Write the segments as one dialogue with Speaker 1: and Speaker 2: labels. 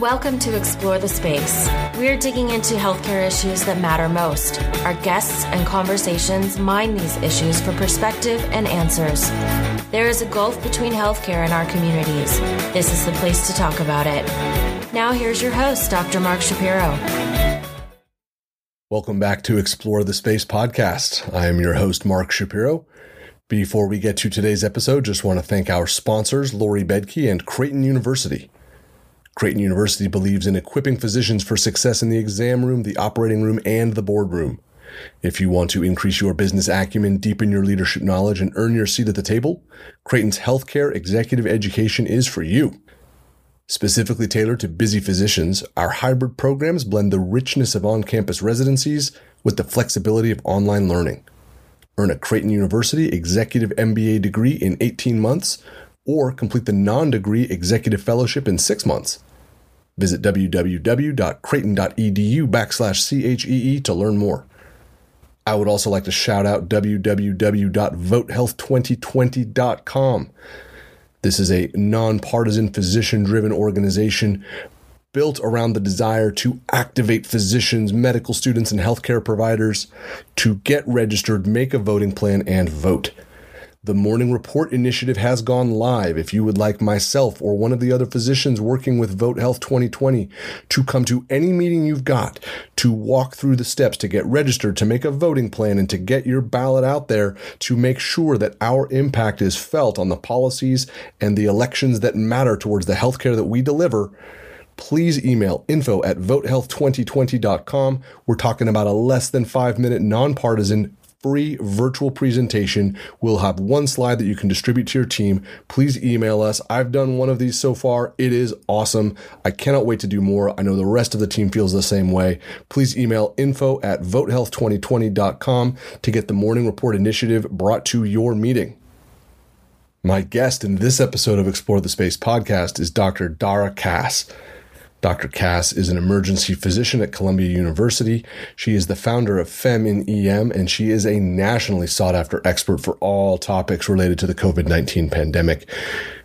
Speaker 1: Welcome to Explore the Space. We're digging into healthcare issues that matter most. Our guests and conversations mine these issues for perspective and answers. There is a gulf between healthcare and our communities. This is the place to talk about it. Now, here's your host, Dr. Mark Shapiro.
Speaker 2: Welcome back to Explore the Space podcast. I am your host, Mark Shapiro. Before we get to today's episode, just want to thank our sponsors, Lori Bedke and Creighton University. Creighton University believes in equipping physicians for success in the exam room, the operating room, and the boardroom. If you want to increase your business acumen, deepen your leadership knowledge, and earn your seat at the table, Creighton's healthcare executive education is for you. Specifically tailored to busy physicians, our hybrid programs blend the richness of on campus residencies with the flexibility of online learning. Earn a Creighton University Executive MBA degree in 18 months or complete the non degree executive fellowship in six months. Visit www.creighton.edu backslash CHEE to learn more. I would also like to shout out www.votehealth2020.com. This is a nonpartisan, physician driven organization built around the desire to activate physicians, medical students, and healthcare providers to get registered, make a voting plan, and vote. The Morning Report initiative has gone live. If you would like myself or one of the other physicians working with Vote Health 2020 to come to any meeting you've got to walk through the steps to get registered, to make a voting plan, and to get your ballot out there to make sure that our impact is felt on the policies and the elections that matter towards the healthcare that we deliver, please email info at votehealth2020.com. We're talking about a less than five minute nonpartisan free virtual presentation. We'll have one slide that you can distribute to your team. Please email us. I've done one of these so far. It is awesome. I cannot wait to do more. I know the rest of the team feels the same way. Please email info at votehealth2020.com to get the morning report initiative brought to your meeting. My guest in this episode of Explore the Space podcast is Dr. Dara Kass. Dr. Kass is an emergency physician at Columbia University. She is the founder of FEM in EM, and she is a nationally sought after expert for all topics related to the COVID 19 pandemic.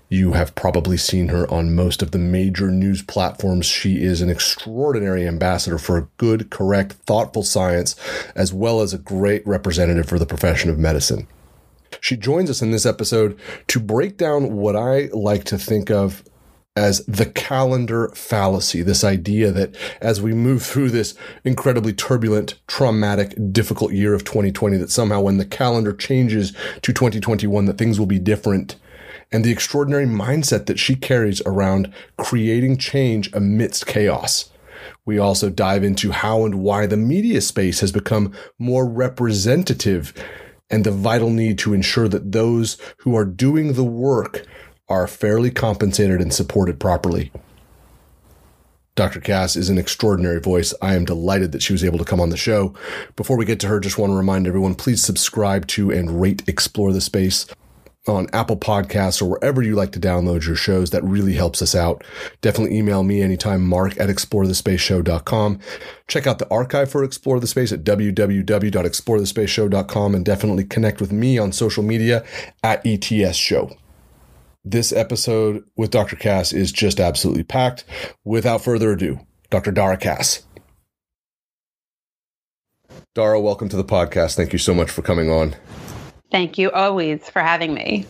Speaker 2: You have probably seen her on most of the major news platforms. She is an extraordinary ambassador for good, correct, thoughtful science, as well as a great representative for the profession of medicine. She joins us in this episode to break down what I like to think of as the calendar fallacy. This idea that as we move through this incredibly turbulent, traumatic, difficult year of 2020, that somehow when the calendar changes to 2021, that things will be different. And the extraordinary mindset that she carries around creating change amidst chaos. We also dive into how and why the media space has become more representative and the vital need to ensure that those who are doing the work are fairly compensated and supported properly. Dr. Kass is an extraordinary voice. I am delighted that she was able to come on the show. Before we get to her, just want to remind everyone please subscribe to and rate Explore the Space on Apple Podcasts or wherever you like to download your shows. That really helps us out. Definitely email me anytime, mark at explorethespaceshow.com. Check out the archive for Explore the Space at www.explorethespaceshow.com and definitely connect with me on social media at ETS Show this episode with Dr. Kass is just absolutely packed. Without further ado, Dr. Dara Kass. Dara, welcome to the podcast. Thank you so much for coming on.
Speaker 3: Thank you always for having me.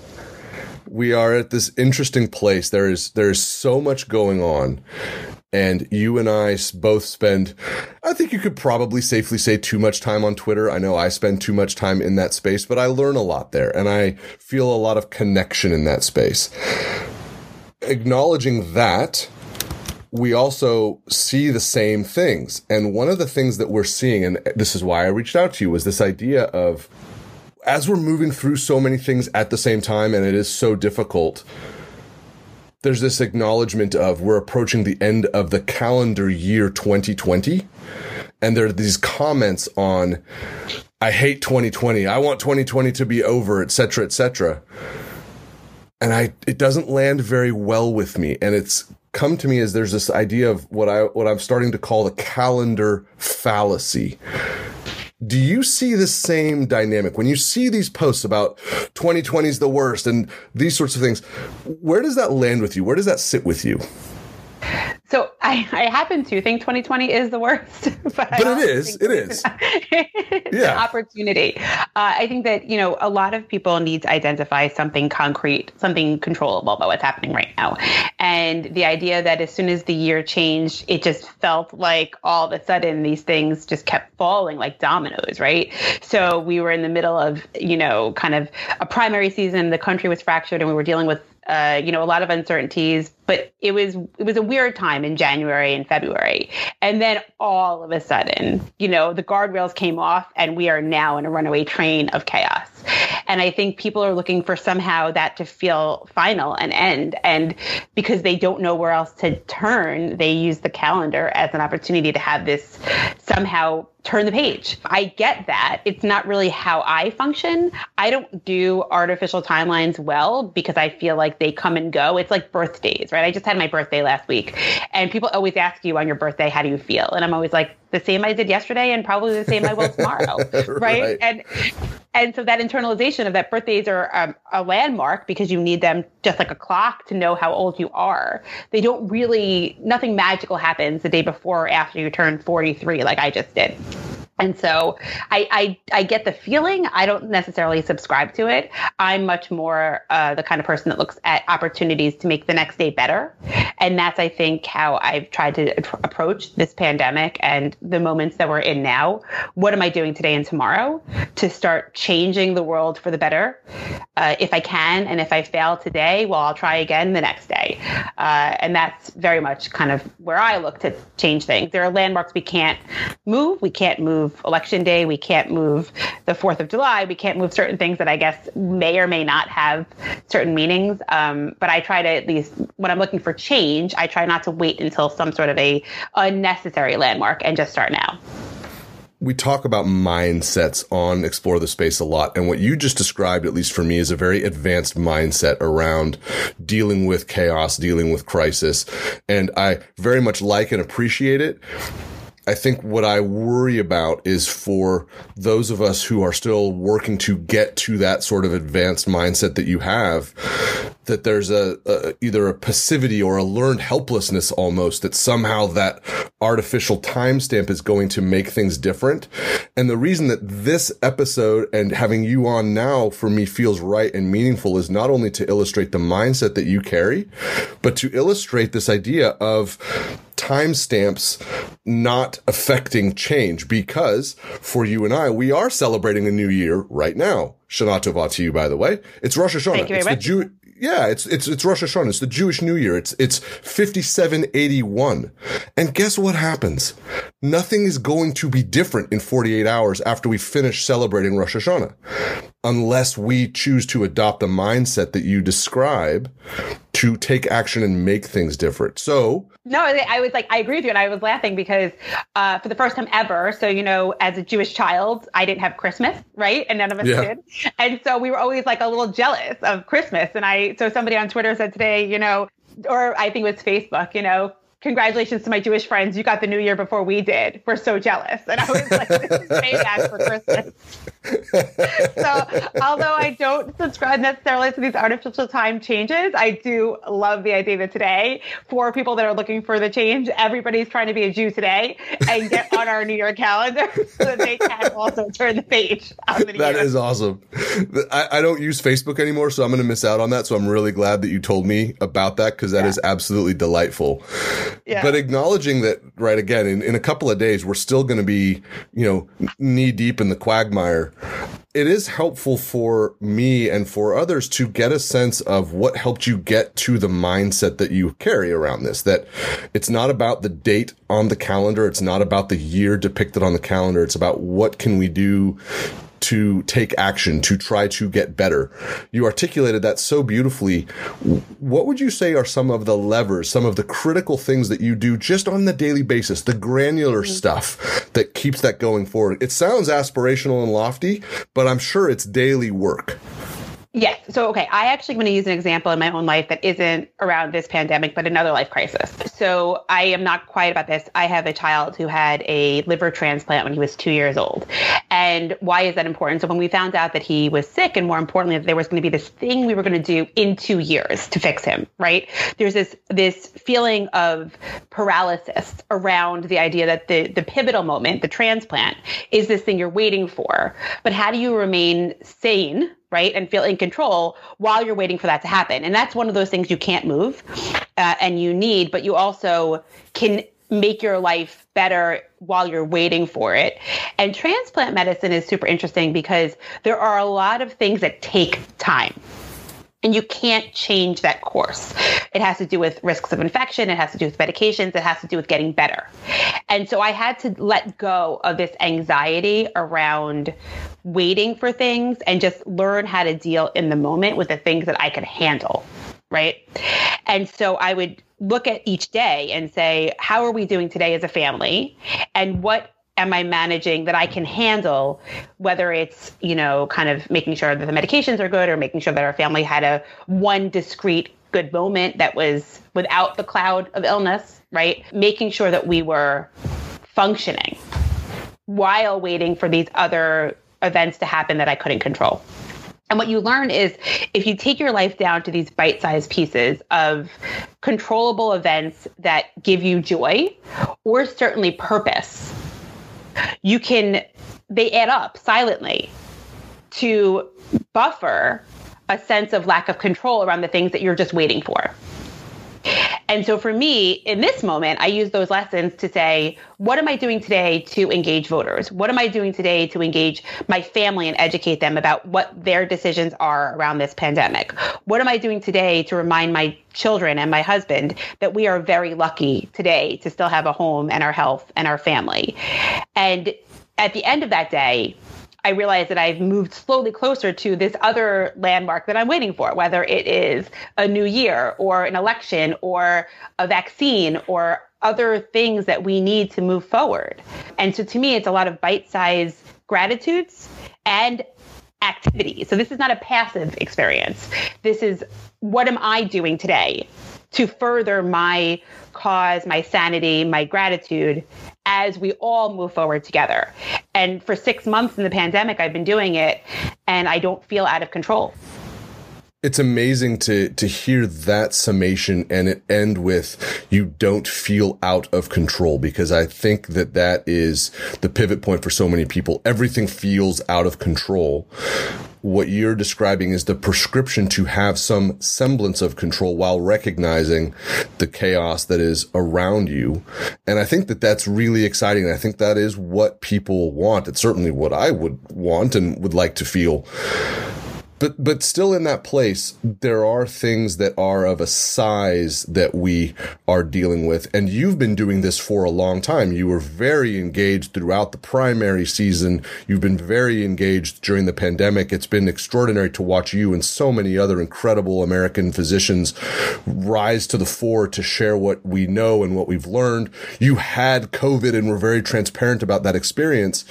Speaker 2: We are at this interesting place. There is there is so much going on and you and I both spend, I think you could probably safely say too much time on Twitter. I know I spend too much time in that space, but I learn a lot there and I feel a lot of connection in that space. Acknowledging that, we also see the same things. And one of the things that we're seeing, and this is why I reached out to you, was this idea of as we're moving through so many things at the same time, and it is so difficult there's this acknowledgement of we're approaching the end of the calendar year 2020 and there are these comments on i hate 2020 i want 2020 to be over etc etc and i it doesn't land very well with me. And it's come to me as there's this idea of what i what i'm starting to call the calendar fallacy do you see the same dynamic when you see these posts about 2020 is the worst and these sorts of things? Where does that land with you? Where does that sit with you?
Speaker 3: So I, I happen to think 2020 is the worst,
Speaker 2: but, but it is. It is.
Speaker 3: yeah. opportunity. Uh, I think that you know a lot of people need to identify something concrete, something controllable about what's happening right now, and the idea that as soon as the year changed, it just felt like all of a sudden these things just kept falling like dominoes, right? So we were in the middle of you know kind of a primary season. The country was fractured, and we were dealing with uh, you know, a lot of uncertainties, but it was it was a weird time in January and February. And then all of a sudden, you know, the guardrails came off and we are now in a runaway train of chaos. And I think people are looking for somehow that to feel final and end. And because they don't know where else to turn, they use the calendar as an opportunity to have this somehow turn the page. I get that. It's not really how I function. I don't do artificial timelines well because I feel like they come and go. It's like birthdays, right? I just had my birthday last week and people always ask you on your birthday, how do you feel? And I'm always like, the same I did yesterday and probably the same I will tomorrow. right? right? And and so that internalization of that birthdays are um, a landmark because you need them just like a clock to know how old you are. They don't really, nothing magical happens the day before or after you turn 43, like I just did. And so I, I, I get the feeling. I don't necessarily subscribe to it. I'm much more uh, the kind of person that looks at opportunities to make the next day better, and that's I think how I've tried to approach this pandemic and the moments that we're in now. What am I doing today and tomorrow to start changing the world for the better? Uh, if I can, and if I fail today, well, I'll try again the next day. Uh, and that's very much kind of where I look to change things. There are landmarks we can't move. We can't move move election day. We can't move the 4th of July. We can't move certain things that I guess may or may not have certain meanings. Um, but I try to at least, when I'm looking for change, I try not to wait until some sort of a unnecessary landmark and just start now
Speaker 2: we talk about mindsets on Explore the Space a lot. And what you just described, at least for me, is a very advanced mindset around dealing with chaos, dealing with crisis. And I very much like and appreciate it. I think what I worry about is for those of us who are still working to get to that sort of advanced mindset that you have, that there's a, a, either a passivity or a learned helplessness almost that somehow that artificial timestamp is going to make things different. And the reason that this episode and having you on now for me feels right and meaningful is not only to illustrate the mindset that you carry, but to illustrate this idea of timestamps not affecting change because for you and I, we are celebrating a new year right now. Shana Tova to you, by the way. It's Rosh Hashanah. It's the Jew. Yeah, it's it's it's Rosh Hashanah. It's the Jewish New Year. It's it's fifty seven eighty one, and guess what happens? Nothing is going to be different in forty eight hours after we finish celebrating Rosh Hashanah, unless we choose to adopt the mindset that you describe to take action and make things different. So
Speaker 3: no, I was like, I agree with you. And I was laughing because uh, for the first time ever, so, you know, as a Jewish child, I didn't have Christmas, right? And none of us yeah. did. And so we were always like a little jealous of Christmas. And I, so somebody on Twitter said today, you know, or I think it was Facebook, you know, congratulations to my Jewish friends. You got the new year before we did. We're so jealous. And I was like, this is payback for Christmas. so although I don't subscribe necessarily to these artificial time changes, I do love the idea that today, for people that are looking for the change, everybody's trying to be a Jew today and get on our New Year calendar so that they can also turn the page on the
Speaker 2: That year. is awesome. I, I, don't use Facebook anymore, so I'm going to miss out on that. So I'm really glad that you told me about that because that yeah. is absolutely delightful. But acknowledging that, right, again, in, in a couple of days, we're still going to be, you know, knee deep in the quagmire. It is helpful for me and for others to get a sense of what helped you get to the mindset that you carry around this. That it's not about the date on the calendar. It's not about the year depicted on the calendar. It's about what can we do to take action, to try to get better. You articulated that so beautifully. What would you say are some of the levers, some of the critical things that you do just on the daily basis, the granular mm-hmm. stuff that keeps that going forward? It sounds aspirational and lofty, but I'm sure it's daily work.
Speaker 3: Yes. So, okay, I actually going to use an example in my own life that isn't around this pandemic, but another life crisis. So, I am not quiet about this. I have a child who had a liver transplant when he was two years old. And why is that important? So, when we found out that he was sick, and more importantly, that there was going to be this thing we were going to do in two years to fix him, right? There's this this feeling of paralysis around the idea that the the pivotal moment, the transplant, is this thing you're waiting for. But how do you remain sane? Right? And feel in control while you're waiting for that to happen. And that's one of those things you can't move uh, and you need, but you also can make your life better while you're waiting for it. And transplant medicine is super interesting because there are a lot of things that take time and you can't change that course. It has to do with risks of infection, it has to do with medications, it has to do with getting better. And so I had to let go of this anxiety around waiting for things and just learn how to deal in the moment with the things that I could handle. Right. And so I would look at each day and say, how are we doing today as a family? And what am I managing that I can handle, whether it's, you know, kind of making sure that the medications are good or making sure that our family had a one discrete good moment that was without the cloud of illness, right? Making sure that we were functioning while waiting for these other events to happen that I couldn't control. And what you learn is if you take your life down to these bite sized pieces of controllable events that give you joy or certainly purpose, you can, they add up silently to buffer a sense of lack of control around the things that you're just waiting for. And so for me, in this moment, I use those lessons to say, what am I doing today to engage voters? What am I doing today to engage my family and educate them about what their decisions are around this pandemic? What am I doing today to remind my children and my husband that we are very lucky today to still have a home and our health and our family? And at the end of that day, I realize that I've moved slowly closer to this other landmark that I'm waiting for, whether it is a new year or an election or a vaccine or other things that we need to move forward. And so to me, it's a lot of bite sized gratitudes and activity. So this is not a passive experience. This is what am I doing today to further my cause, my sanity, my gratitude as we all move forward together. And for six months in the pandemic, I've been doing it and I don't feel out of control.
Speaker 2: It's amazing to to hear that summation and it end with you don't feel out of control because I think that that is the pivot point for so many people. Everything feels out of control what you're describing is the prescription to have some semblance of control while recognizing the chaos that is around you. And I think that that's really exciting. I think that is what people want. It's certainly what I would want and would like to feel but but still in that place there are things that are of a size that we are dealing with. And you've been doing this for a long time. You were very engaged throughout the primary season. You've been very engaged during the pandemic. It's been extraordinary to watch you and so many other incredible american physicians rise to the fore to share what we know and what we've learned. You had covid and were very transparent about that experience.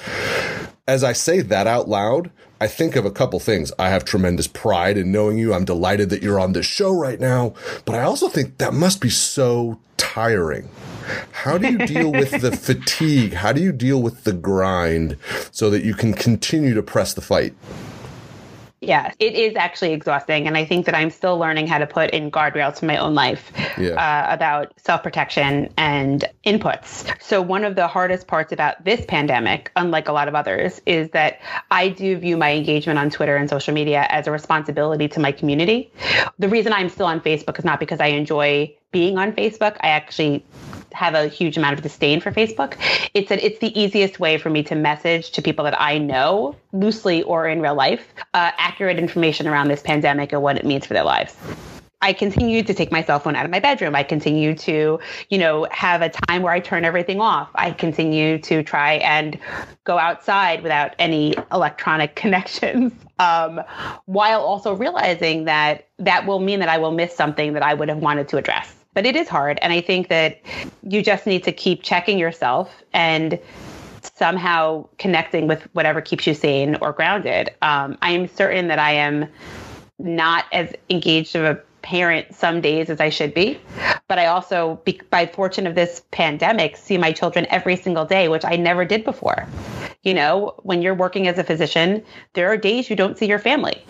Speaker 2: As I say that out loud, I think of a couple things. I have tremendous pride in knowing you. I'm delighted that you're on this show right now, but I also think that must be so tiring. How do you deal with the fatigue? How do you deal with the grind so that you can continue to press the fight?
Speaker 3: Yeah, it is actually exhausting. And I think that I'm still learning how to put in guardrails for my own life yeah. uh, about self protection and inputs. So, one of the hardest parts about this pandemic, unlike a lot of others, is that I do view my engagement on Twitter and social media as a responsibility to my community. The reason I'm still on Facebook is not because I enjoy being on Facebook. I actually have a huge amount of disdain for Facebook. It's that it's the easiest way for me to message to people that I know, loosely or in real life, uh, accurate information around this pandemic and what it means for their lives. I continue to take my cell phone out of my bedroom. I continue to, you know, have a time where I turn everything off. I continue to try and go outside without any electronic connections, um, while also realizing that that will mean that I will miss something that I would have wanted to address but it is hard. And I think that you just need to keep checking yourself and somehow connecting with whatever keeps you sane or grounded. Um, I am certain that I am not as engaged of a parent some days as I should be. But I also, by fortune of this pandemic, see my children every single day, which I never did before. You know, when you're working as a physician, there are days you don't see your family.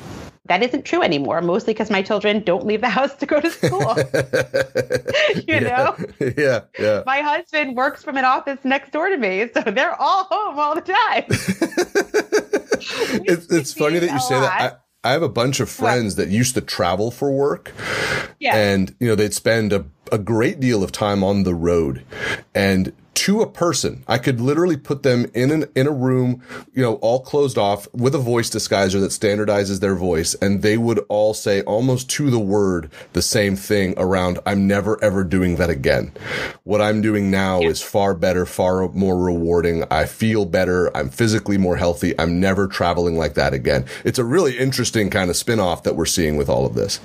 Speaker 3: That isn't true anymore, mostly because my children don't leave the house to go to school. you
Speaker 2: yeah.
Speaker 3: know?
Speaker 2: Yeah, yeah.
Speaker 3: My husband works from an office next door to me, so they're all home all the time.
Speaker 2: it's, it's funny that you say
Speaker 3: lot.
Speaker 2: that. I, I have a bunch of friends that used to travel for work.
Speaker 3: Yeah.
Speaker 2: And, you know, they'd spend a, a great deal of time on the road. And to a person, I could literally put them in an, in a room, you know, all closed off with a voice disguiser that standardizes their voice. And they would all say almost to the word the same thing around, I'm never ever doing that again. What I'm doing now
Speaker 3: Yeah.
Speaker 2: is far better, far more rewarding. I feel better. I'm physically more healthy. I'm never traveling like that again. It's a really interesting kind of spin off that we're seeing with all of this.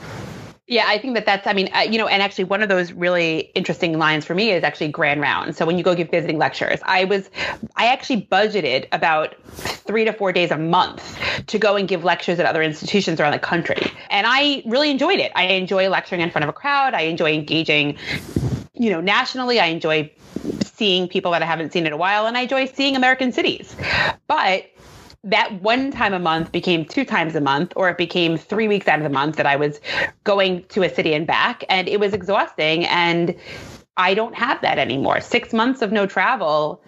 Speaker 3: Yeah, I think that that's, I mean, uh, you know, and actually one of those really interesting lines for me is actually grand round. So when you go give visiting lectures, I was, I actually budgeted about three to four days a month to go and give lectures at other institutions around the country. And I really enjoyed it. I enjoy lecturing in front of a crowd. I enjoy engaging, you know, nationally. I enjoy seeing people that I haven't seen in a while, and I enjoy seeing American cities. But that one time a month became two times a month, or it became three weeks out of the month that I was going to a city and back. And it was exhausting. And I don't have that anymore. Six months of no travel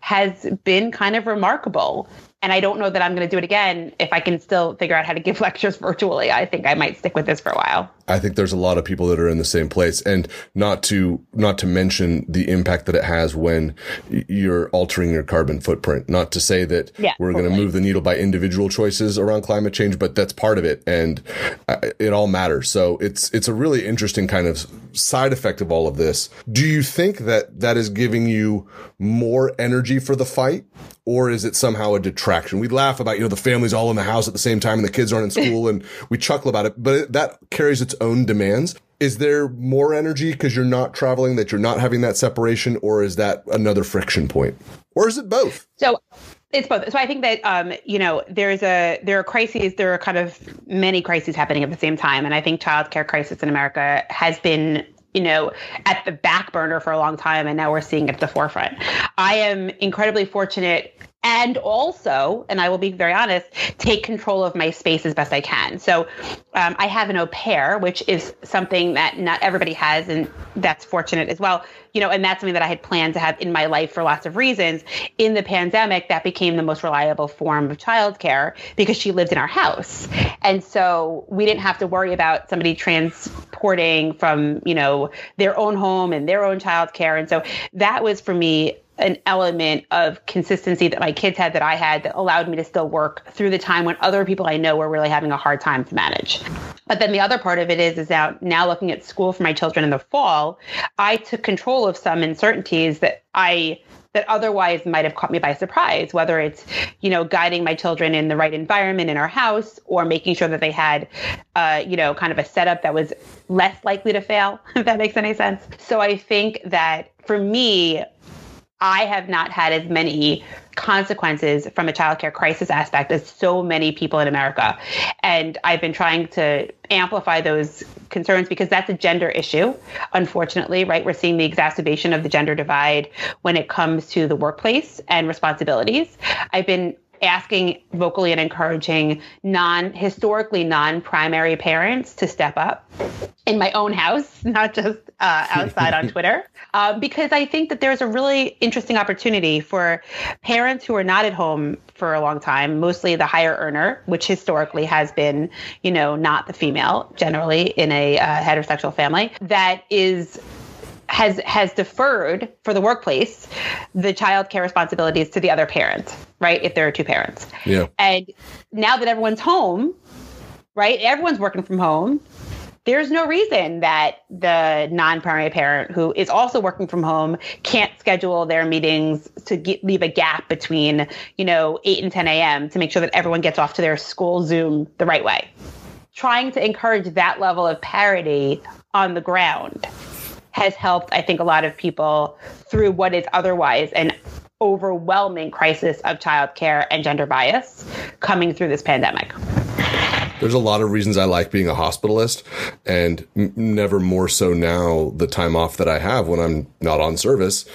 Speaker 3: has been kind of remarkable. And I don't know that I'm going to do it again if I can still figure out how to give lectures virtually. I think I might stick with this for a while.
Speaker 2: I think there's a lot of people that are in the same place and not to not to mention the impact that it has when you're altering your carbon footprint. Not to say that
Speaker 3: Yeah,
Speaker 2: we're going to move the needle by individual choices around climate change, but that's part of it and uh, it all matters. So it's it's a really interesting kind of side effect of all of this. Do you think that that is giving you more energy for the fight or is it somehow a detraction? We laugh about, you know, the family's all in the house at the same time and the kids aren't in school and we chuckle about it, but it, that carries its own demands. Is there more energy because you're not traveling, that you're not having that separation, or is that another friction point? Or is it both?
Speaker 3: So it's both. So I think that um, you know there's a there are crises. There are kind of many crises happening at the same time, and I think childcare crisis in America has been you know at the back burner for a long time, and now we're seeing it at the forefront. I am incredibly fortunate. And also, and I will be very honest, take control of my space as best I can. So, um, I have an au pair, which is something that not everybody has, and that's fortunate as well you know, and that's something that I had planned to have in my life for lots of reasons. In the pandemic, that became the most reliable form of childcare because she lived in our house. And so we didn't have to worry about somebody transporting from, you know, their own home and their own childcare. And so that was for me an element of consistency that my kids had that I had that allowed me to still work through the time when other people I know were really having a hard time to manage. But then the other part of it is is now now looking at school for my children in the fall, I took control of some uncertainties that I that otherwise might have caught me by surprise, whether it's, you know, guiding my children in the right environment in our house or making sure that they had, uh, you know, kind of a setup that was less likely to fail, if that makes any sense. So I think that for me, I have not had as many consequences from a childcare crisis aspect as so many people in America. And I've been trying to amplify those concerns because that's a gender issue. Unfortunately, right? We're seeing the exacerbation of the gender divide when it comes to the workplace and responsibilities. I've been asking vocally and encouraging non historically non primary parents to step up in my own house, not just uh, outside on Twitter, uh, because I think that there's a really interesting opportunity for parents who are not at home for a long time, mostly the higher earner, which historically has been, you know, not the female generally in a uh, heterosexual family, that is has has deferred for the workplace the child care responsibilities to the other parent, right? If there are two parents.
Speaker 2: Yeah.
Speaker 3: And now that everyone's home, right? Everyone's working from home. There's no reason that the non-primary parent who is also working from home can't schedule their meetings to get, leave a gap between, you know, 8 and 10 a.m. to make sure that everyone gets off to their school Zoom the right way. Trying to encourage that level of parity on the ground has helped, I think, a lot of people through what is otherwise an overwhelming crisis of childcare and gender bias coming through this pandemic.
Speaker 2: there's a lot of reasons I like being a hospitalist and never more so now the time off that I have when I'm not on service.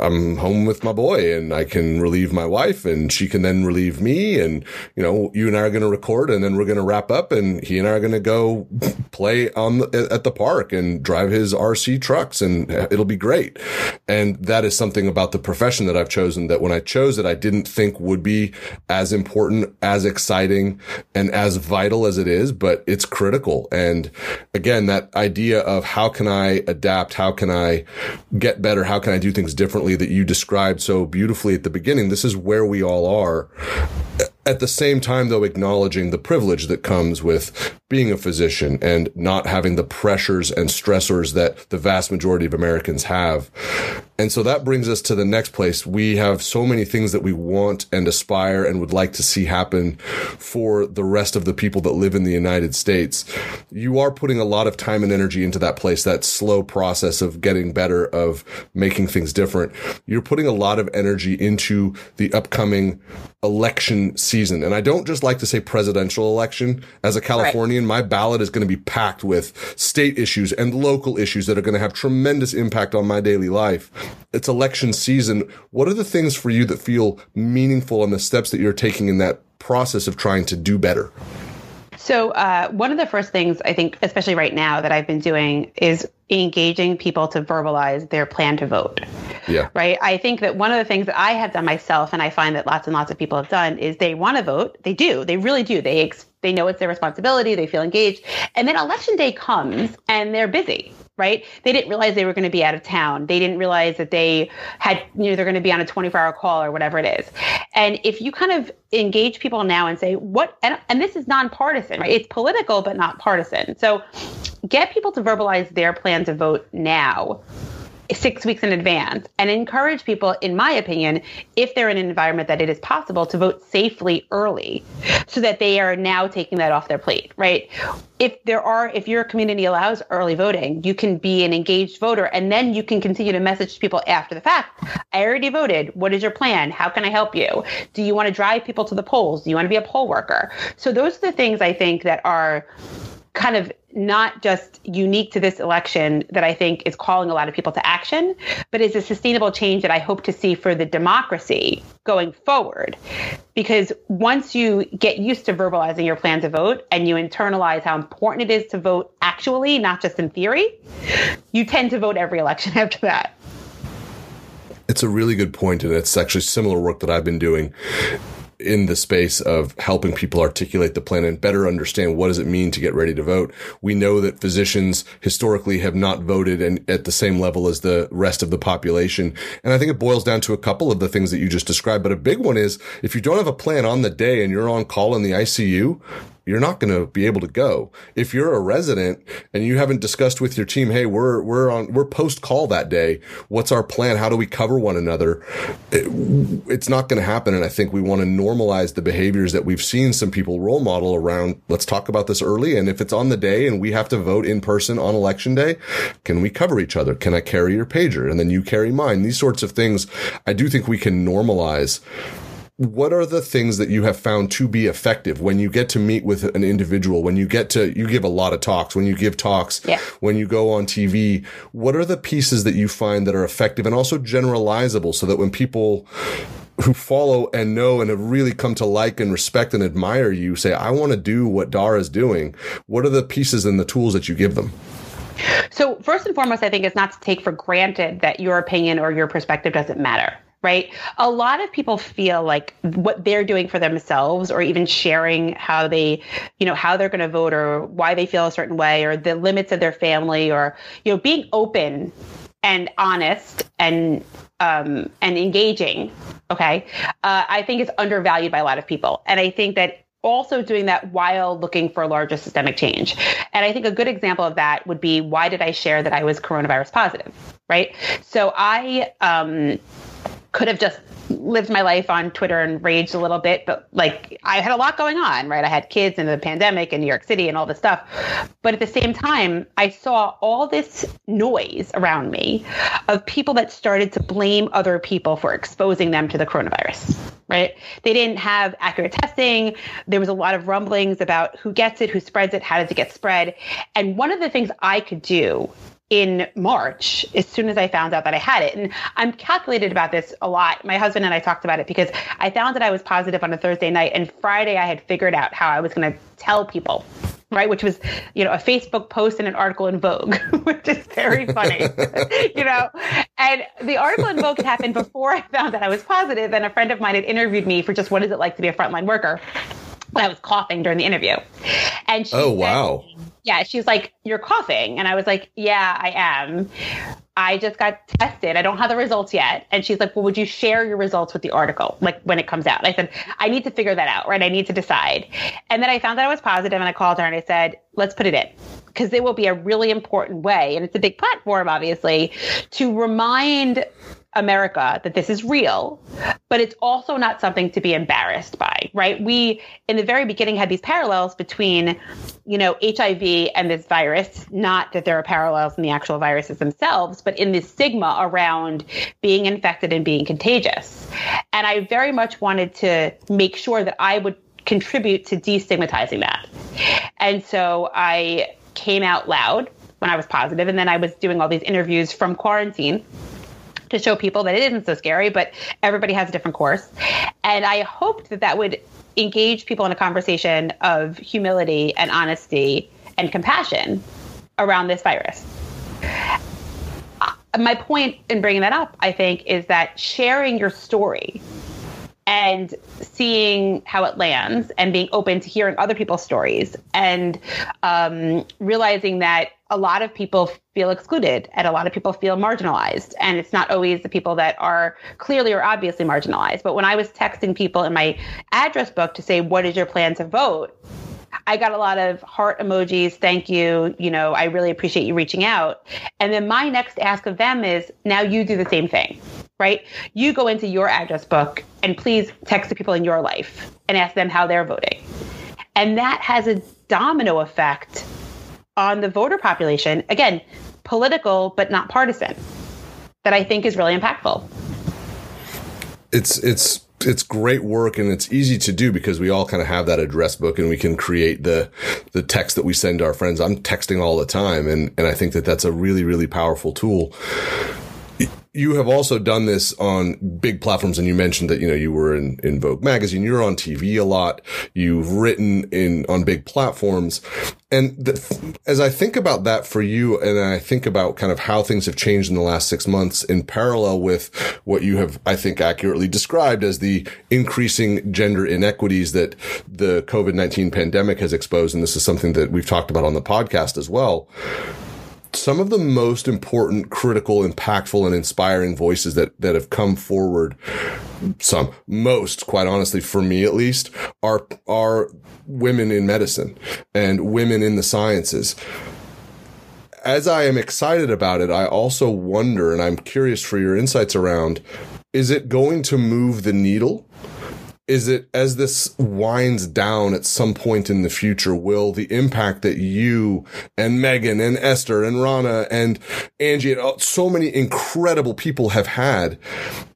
Speaker 2: I'm home with my boy and I can relieve my wife and she can then relieve me. And, you know, you and I are going to record and then we're going to wrap up and he and I are going to go play on the, at the park and drive his RC trucks and it'll be great. And that is something about the profession that I've chosen that when I chose it, I didn't think would be as important, as exciting and as vital as it is, but it's critical. And again, that idea of how can I adapt? How can I get better? How can I do things differently that you described so beautifully at the beginning? This is where we all are at the same time, though, acknowledging the privilege that comes with being a physician and not having the pressures and stressors that the vast majority of Americans have. And so that brings us to the next place. We have so many things that we want and aspire and would like to see happen for the rest of the people that live in the United States. You are putting a lot of time and energy into that place, that slow process of getting better, of making things different. You're putting a lot of energy into the upcoming election season. And I don't just like to say presidential election. As a Californian, right. my ballot is going to be packed with state issues and local issues that are going to have tremendous impact on my daily life. It's election season. What are the things for you that feel meaningful and the steps that you're taking in that process of trying to do better?
Speaker 3: So, uh, one of the first things I think, especially right now, that I've been doing is engaging people to verbalize their plan to vote.
Speaker 2: Yeah.
Speaker 3: Right. I think that one of the things that I have done myself, and I find that lots and lots of people have done, is they want to vote. They do. They really do. They ex- they know it's their responsibility. They feel engaged, and then election day comes, and they're busy right? They didn't realize they were going to be out of town. They didn't realize that they had, you know, they're going to be on a 24 hour call or whatever it is. And if you kind of engage people now and say, what, and, and this is nonpartisan, right? It's political, but not partisan. So get people to verbalize their plan to vote now six weeks in advance and encourage people, in my opinion, if they're in an environment that it is possible to vote safely early so that they are now taking that off their plate, right? If there are, if your community allows early voting, you can be an engaged voter and then you can continue to message people after the fact. I already voted. What is your plan? How can I help you? Do you want to drive people to the polls? Do you want to be a poll worker? So those are the things I think that are kind of not just unique to this election that I think is calling a lot of people to action, but is a sustainable change that I hope to see for the democracy going forward. Because once you get used to verbalizing your plan to vote and you internalize how important it is to vote actually, not just in theory, you tend to vote every election after that.
Speaker 2: It's a really good point, and it's actually similar work that I've been doing in the space of helping people articulate the plan and better understand what does it mean to get ready to vote. We know that physicians historically have not voted and at the same level as the rest of the population. And I think it boils down to a couple of the things that you just described. But a big one is if you don't have a plan on the day and you're on call in the ICU, you're not going to be able to go. If you're a resident and you haven't discussed with your team, hey, we're we're on we're post call that day. What's our plan? How do we cover one another? It, it's not going to happen. And I think we want to normalize the behaviors that we've seen some people role model around. Let's talk about this early. And if it's on the day and we have to vote in person on election day, can we cover each other? Can I carry your pager and then you carry mine? These sorts of things. I do think we can normalize what are the things that you have found to be effective? When you get to meet with an individual when you get to you give a lot of talks when you give talks
Speaker 3: yeah.
Speaker 2: when you go on tv what are the pieces that you find that are effective and also generalizable so that when people who follow and know and have really come to like and respect and admire you say i want to do what dara is doing what are the pieces and the tools that you give them?
Speaker 3: So first and foremost i think it's not to take for granted that your opinion or your perspective doesn't matter right? A lot of people feel like what they're doing for themselves or even sharing how they, you know, how they're going to vote or why they feel a certain way or the limits of their family or, you know, being open and honest and um, and engaging, okay, uh, I think is undervalued by a lot of people. And I think that also doing that while looking for larger systemic change. And I think a good example of that would be why did I share that I was coronavirus positive, right? So I um, could have just lived my life on Twitter and raged a little bit, but like I had a lot going on, right? I had kids and the pandemic in New York City and all this stuff. But at the same time, I saw all this noise around me of people that started to blame other people for exposing them to the coronavirus, right? They didn't have accurate testing. There was a lot of rumblings about who gets it, who spreads it, how does it get spread. And one of the things I could do in March as soon as I found out that I had it. And I'm calculated about this a lot. My husband and I talked about it because I found that I was positive on a Thursday night and Friday I had figured out how I was going to tell people. Right, which was, you know, a Facebook post and an article in Vogue, which is very funny, you know. And the article in Vogue had happened before I found that I was positive, and a friend of mine had interviewed me for just what is it like to be a frontline worker. I was coughing during the interview, and she
Speaker 2: oh said, wow,
Speaker 3: yeah, she's like, You're coughing. And I was like, Yeah, I am. I just got tested. I don't have the results yet. And she's like, Well, would you share your results with the article, like when it comes out? I said, I need to figure that out, right? I need to decide. And then I found that I was positive and I called her and I said, Let's put it in. Because it will be a really important way, and it's a big platform, obviously, to remind America that this is real, but it's also not something to be embarrassed by, right? We, in the very beginning, had these parallels between, you know, HIV and this virus, not that there are parallels in the actual viruses themselves, but in the stigma around being infected and being contagious. And I very much wanted to make sure that I would contribute to destigmatizing that. And so I came out loud when I was positive, and then I was doing all these interviews from quarantine to show people that it isn't so scary, but everybody has a different course. And I hoped that that would engage people in a conversation of humility and honesty and compassion around this virus. Uh, my point in bringing that up, I think, is that sharing your story and seeing how it lands and being open to hearing other people's stories and um, realizing that a lot of people feel excluded and a lot of people feel marginalized. And it's not always the people that are clearly or obviously marginalized. But when I was texting people in my address book to say, What is your plan to vote? I got a lot of heart emojis. Thank you. You know, I really appreciate you reaching out. And then my next ask of them is now you do the same thing, right? You go into your address book and please text the people in your life and ask them how they're voting. And that has a domino effect on the voter population. Again, political, but not partisan, that I think is really impactful.
Speaker 2: It's, it's, it's great work and it's easy to do because we all kind of have that address book and we can create the the text that we send to our friends. I'm texting all the time and and I think that that's a really really powerful tool you have also done this on big platforms and you mentioned that you know you were in, in vogue magazine you're on tv a lot you've written in on big platforms. And the, as i think about that for you and i think about kind of how things have changed in the last six months in parallel with what you have i think accurately described as the increasing gender inequities that the covid-19 pandemic has exposed and this is something that we've talked about on the podcast as well some of the most important, critical, impactful, and inspiring voices that, that have come forward, some, most, quite honestly, for me at least, are, are women in medicine and women in the sciences. As I am excited about it, I also wonder, and I'm curious for your insights around, is it going to move the needle? Is it as this winds down at some point in the future, will the impact that you and Megan and Esther and Rana and Angie and so many incredible people have had,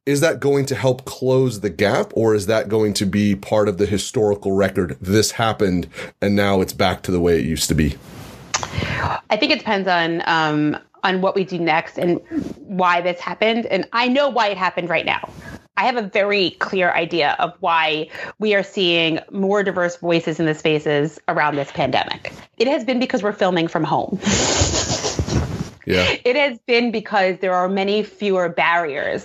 Speaker 2: is that going to help close the gap or is that going to be part of the historical record? This happened and now it's back to the way it used to be.
Speaker 3: I think it depends on um, on what we do next and why this happened. And I know why it happened right now. I have a very clear idea of why we are seeing more diverse voices in the spaces around this pandemic. It has been because we're filming from home.
Speaker 2: yeah.
Speaker 3: It has been because there are many fewer barriers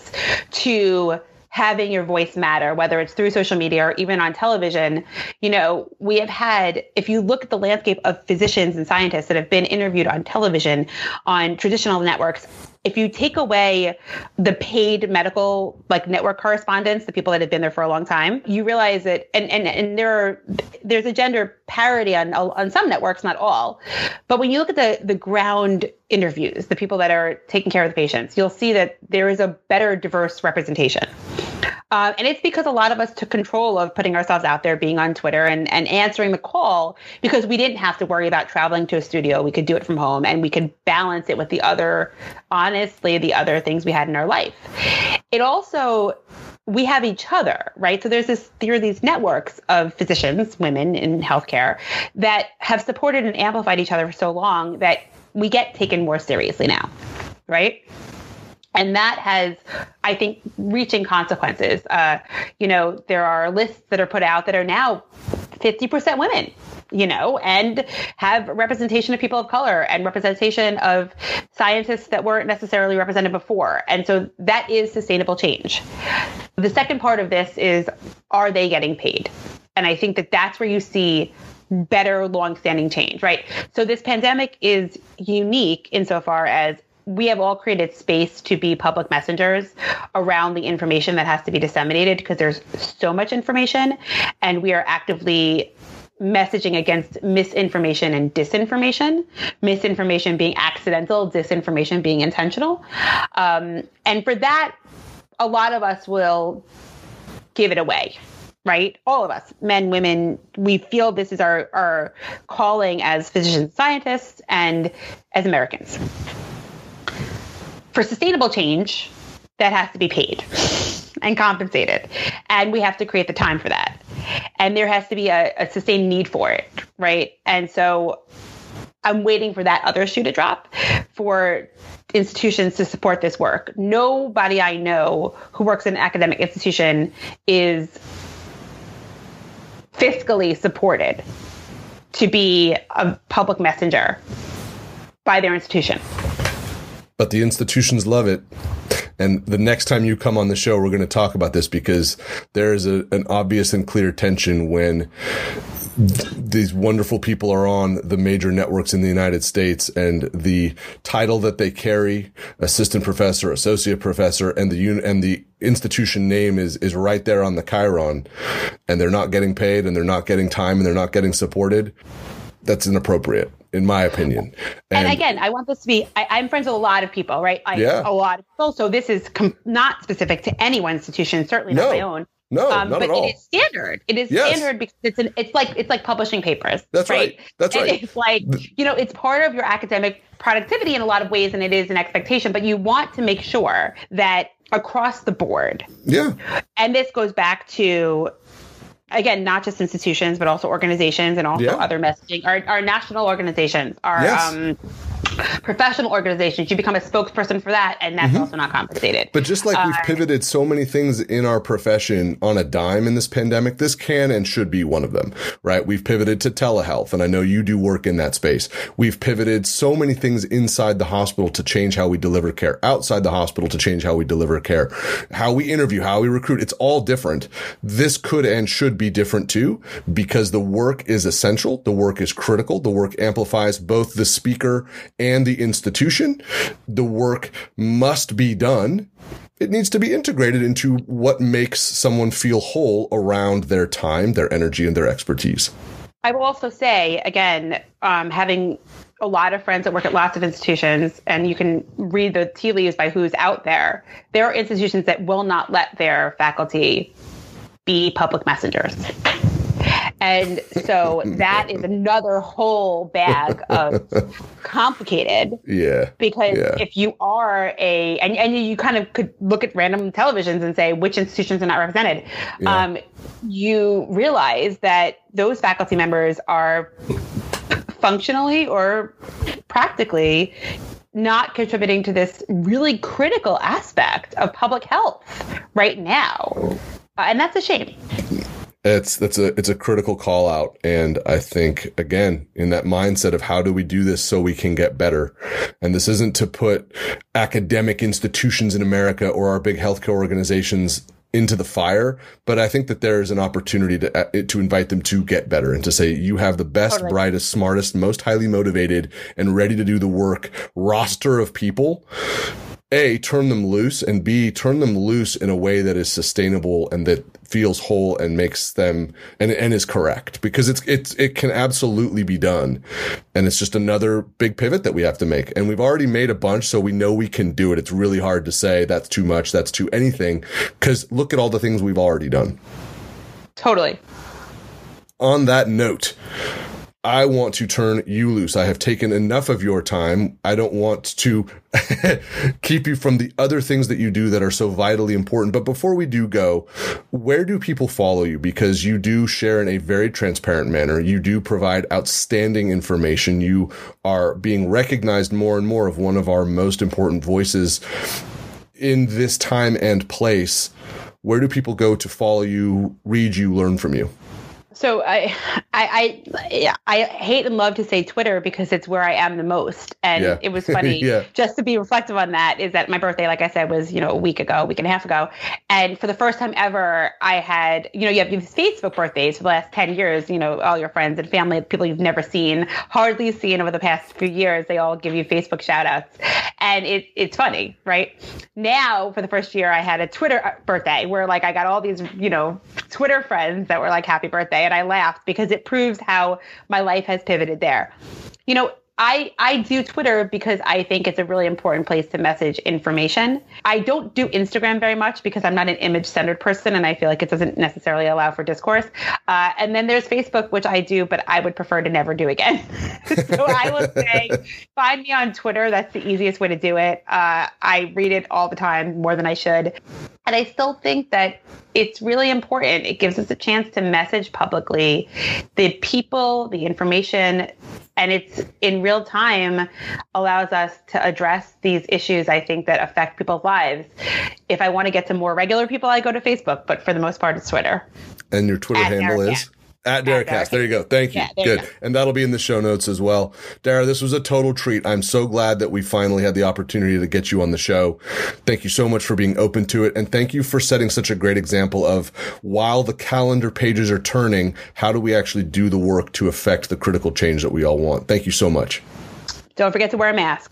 Speaker 3: to having your voice matter, whether it's through social media or even on television. You know, we have had, if you look at the landscape of physicians and scientists that have been interviewed on television, on traditional networks, if you take away the paid medical like network correspondents, the people that have been there for a long time, you realize that and and, and there are there's a gender parity on on some networks, not all. But when you look at the the ground interviews, the people that are taking care of the patients, you'll see that there is a better diverse representation. Uh, and it's because a lot of us took control of putting ourselves out there, being on Twitter and, and answering the call because we didn't have to worry about traveling to a studio. We could do it from home and we could balance it with the other, honestly, the other things we had in our life. It also we have each other, right? So there's this there are these networks of physicians, women in healthcare that have supported and amplified each other for so long that we get taken more seriously now, right? And that has, I think, reaching consequences. Uh, you know, there are lists that are put out that are now 50% women, you know, and have representation of people of color and representation of scientists that weren't necessarily represented before. And so that is sustainable change. The second part of this is are they getting paid? And I think that that's where you see better long-standing change, right? So this pandemic is unique insofar as we have all created space to be public messengers around the information that has to be disseminated because there's so much information and we are actively messaging against misinformation and disinformation misinformation being accidental disinformation being intentional um, and for that a lot of us will give it away right? All of us, men, women, we feel this is our, our calling as physicians, scientists, and as Americans for sustainable change, that has to be paid and compensated. And we have to create the time for that. And there has to be a, a sustained need for it, right? And so I'm waiting for that other shoe to drop for institutions to support this work. Nobody I know who works in an academic institution is fiscally supported to be a public messenger by their institution
Speaker 2: but the institutions love it. And the next time you come on the show, we're going to talk about this because there is a, an obvious and clear tension when these wonderful people are on the major networks in the United States and the title that they carry, assistant professor, associate professor, and the un- and the institution name is, is right there on the chyron and they're not getting paid and they're not getting time and they're not getting supported. That's inappropriate in my opinion.
Speaker 3: And, and, again, I want this to be, I, am friends with a lot of people, right? I, yeah. A lot of people. So this is com- not specific to any one institution, certainly not
Speaker 2: no.
Speaker 3: my own.
Speaker 2: No, um, not
Speaker 3: but
Speaker 2: at all.
Speaker 3: it is standard. It is yes. standard because it's an, it's like it's like publishing papers.
Speaker 2: That's right. right. That's
Speaker 3: and
Speaker 2: right.
Speaker 3: It's like you know, it's part of your academic productivity in a lot of ways, and it is an expectation. But you want to make sure that across the board.
Speaker 2: Yeah.
Speaker 3: And this goes back to again, not just institutions, but also organizations and also yeah. other messaging. Our, our national organizations, our yes. um, professional organizations, you become a spokesperson for that, and that's mm-hmm. also not compensated.
Speaker 2: But just like uh, we've pivoted so many things in our profession on a dime in this pandemic, this can and should be one of them, right? We've pivoted to telehealth, and I know you do work in that space. We've pivoted so many things inside the hospital to change how we deliver care, outside the hospital to change how we deliver care, how we interview, how we recruit. It's all different. This could and should be different too, because the work is essential. The work is critical. The work amplifies both the speaker and the institution. The work must be done. It needs to be integrated into what makes someone feel whole around their time, their energy, and their expertise.
Speaker 3: I will also say, again, um, having a lot of friends that work at lots of institutions, and you can read the tea leaves by who's out there. There are institutions that will not let their faculty be public messengers. And so that is another whole bag of complicated.
Speaker 2: Yeah.
Speaker 3: Because
Speaker 2: yeah.
Speaker 3: if you are a, and, and you kind of could look at random televisions and say which institutions are not represented, yeah. um, you realize that those faculty members are functionally or practically not contributing to this really critical aspect of public health right now. Uh, and that's a shame.
Speaker 2: It's that's a it's a critical call out, and I think again in that mindset of how do we do this so we can get better, and this isn't to put academic institutions in America or our big healthcare organizations into the fire, but I think that there's an opportunity to uh, to invite them to get better and to say you have the best, totally. brightest, smartest, most highly motivated, and ready to do the work roster of people a turn them loose and b turn them loose in a way that is sustainable and that feels whole and makes them and and is correct. Because it's it's it can absolutely be done. And it's just another big pivot that we have to make. And we've already made a bunch so we know we can do it. It's really hard to say that's too much that's too anything. Cuz look at all the things we've already done.
Speaker 3: Totally.
Speaker 2: On that note I want to turn you loose. I have taken enough of your time. I don't want to keep you from the other things that you do that are so vitally important. But before we do go, where do people follow you? Because you do share in a very transparent manner. You do provide outstanding information. You are being recognized more and more of one of our most important voices in this time and place. Where do people go to follow you, read you, learn from you?
Speaker 3: So I, I, I, I hate and love to say Twitter because it's where I am the most. And yeah. it was funny yeah. just to be reflective on that is that my birthday, like I said, was, you know, a week ago, a week and a half ago. And for the first time ever, I had, you know, you have these Facebook birthdays for the last 10 years, you know, all your friends and family, people you've never seen, hardly seen over the past few years, they all give you Facebook shout outs. And it, it's funny, right? Now, for the first year, I had a Twitter uh, birthday where like I got all these, you know, Twitter friends that were like, happy birthday and I laughed because it proves how my life has pivoted there. You know, I, I do Twitter because I think it's a really important place to message information. I don't do Instagram very much because I'm not an image centered person and I feel like it doesn't necessarily allow for discourse. Uh, and then there's Facebook, which I do, but I would prefer to never do again. so I will say, find me on Twitter. That's the easiest way to do it. Uh, I read it all the time, more than I should. And I still think that it's really important. It gives us a chance to message publicly the people, the information, and it's in real time allows us to address these issues I think that affect people's lives. If I want to get to more regular people, I go to Facebook, but for the most part, it's Twitter.
Speaker 2: And your Twitter At handle is? At Dara Kass. There you go. Thank you. Yeah, Good. You and that'll be in the show notes as well. Dara, this was a total treat. I'm so glad that we finally had the opportunity to get you on the show. Thank you so much for being open to it. And thank you for setting such a great example of while the calendar pages are turning, how do we actually do the work to affect the critical change that we all want? Thank you so much.
Speaker 3: Don't forget to wear a mask.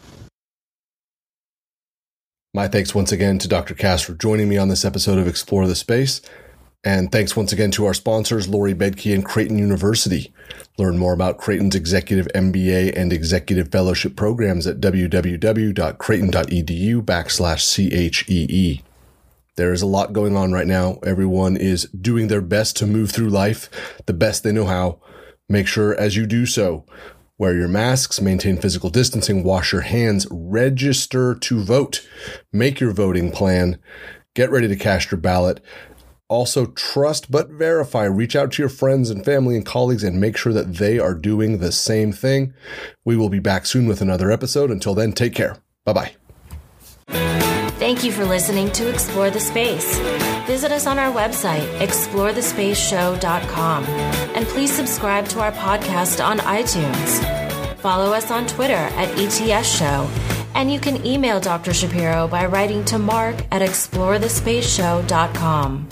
Speaker 2: My thanks once again to Dr. Kass for joining me on this episode of Explore the Space. And thanks once again to our sponsors, Lori Bedke and Creighton University. Learn more about Creighton's Executive MBA and Executive Fellowship programs at www.creighton.edu backslash CHEE. There is a lot going on right now. Everyone is doing their best to move through life the best they know how. Make sure as you do so, wear your masks, maintain physical distancing, wash your hands, register to vote, make your voting plan, get ready to cast your ballot. Also, trust but verify. Reach out to your friends and family and colleagues and make sure that they are doing the same thing. We will be back soon with another episode. Until then, take care. Bye bye.
Speaker 1: Thank you for listening to Explore the Space. Visit us on our website, explorethespaceshow.com, and please subscribe to our podcast on iTunes. Follow us on Twitter at ETS Show and you can email Dr. Shapiro by writing to mark at explorethespaceshow.com.